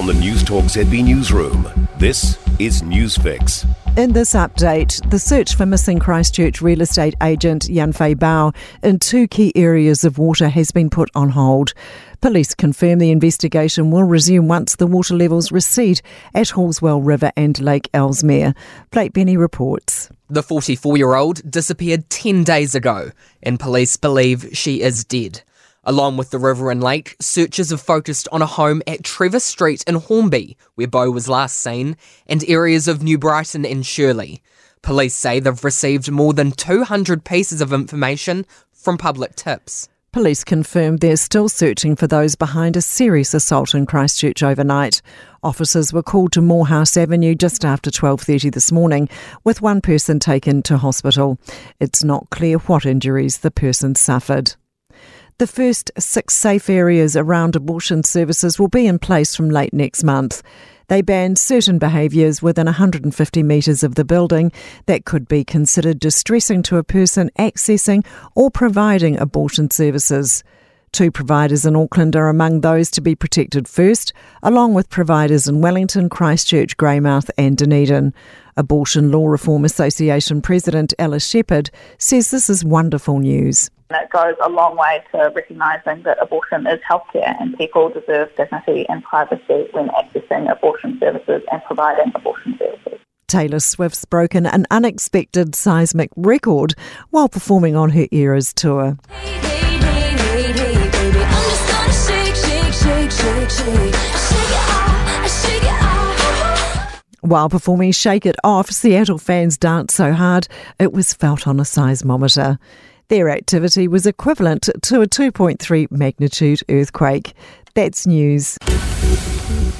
From the Newstalk ZB Newsroom, this is Newsfix. In this update, the search for missing Christchurch real estate agent Yanfei Bao in two key areas of water has been put on hold. Police confirm the investigation will resume once the water levels recede at Halswell River and Lake Ellesmere. Plate Benny reports. The 44 year old disappeared 10 days ago, and police believe she is dead. Along with the river and lake, searches have focused on a home at Trevor Street in Hornby, where Bao was last seen, and areas of New Brighton and Shirley. Police say they've received more than 200 pieces of information from public tips. Police confirmed they're still searching for those behind a serious assault in Christchurch overnight. Officers were called to Moorhouse Avenue just after 12:30 this morning, with one person taken to hospital. It's not clear what injuries the person suffered. The first six safe areas around abortion services will be in place from late next month. They ban certain behaviours within 150 metres of the building that could be considered distressing to a person accessing or providing abortion services. Two providers in Auckland are among those to be protected first, along with providers in Wellington, Christchurch, Greymouth, and Dunedin. Abortion Law Reform Association President Alice Shepherd says this is wonderful news. It goes a long way to recognising that abortion is healthcare and people deserve dignity and privacy when accessing abortion services and providing abortion services. Taylor Swift's broken an unexpected seismic record while performing on her Eras tour. While performing Shake It Off, Seattle fans danced so hard it was felt on a seismometer. Their activity was equivalent to a 2.3 magnitude earthquake. That's news.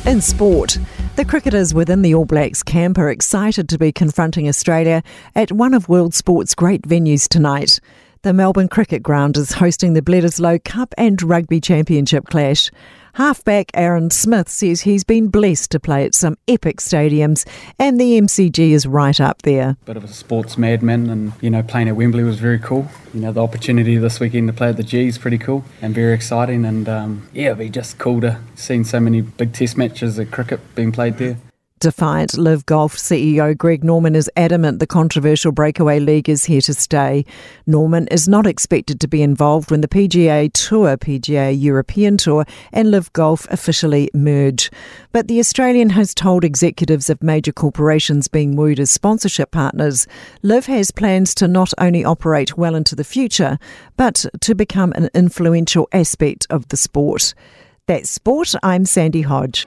In sport, the cricketers within the All Blacks camp are excited to be confronting Australia at one of world sport's great venues tonight. The Melbourne Cricket Ground is hosting the Bledisloe Cup and Rugby Championship clash. Halfback Aaron Smith says he's been blessed to play at some epic stadiums, and the MCG is right up there. Bit of a sports madman, and you know, playing at Wembley was very cool. You know, the opportunity this weekend to play at the G is pretty cool and very exciting, and um, yeah, it'd be just cool to see so many big test matches of cricket being played there. Defiant LIV Golf CEO Greg Norman is adamant the controversial breakaway league is here to stay. Norman is not expected to be involved when the PGA Tour, PGA European Tour, and LIV Golf officially merge. But the Australian has told executives of major corporations being wooed as sponsorship partners, LIV has plans to not only operate well into the future, but to become an influential aspect of the sport. That's sport. I'm Sandy Hodge.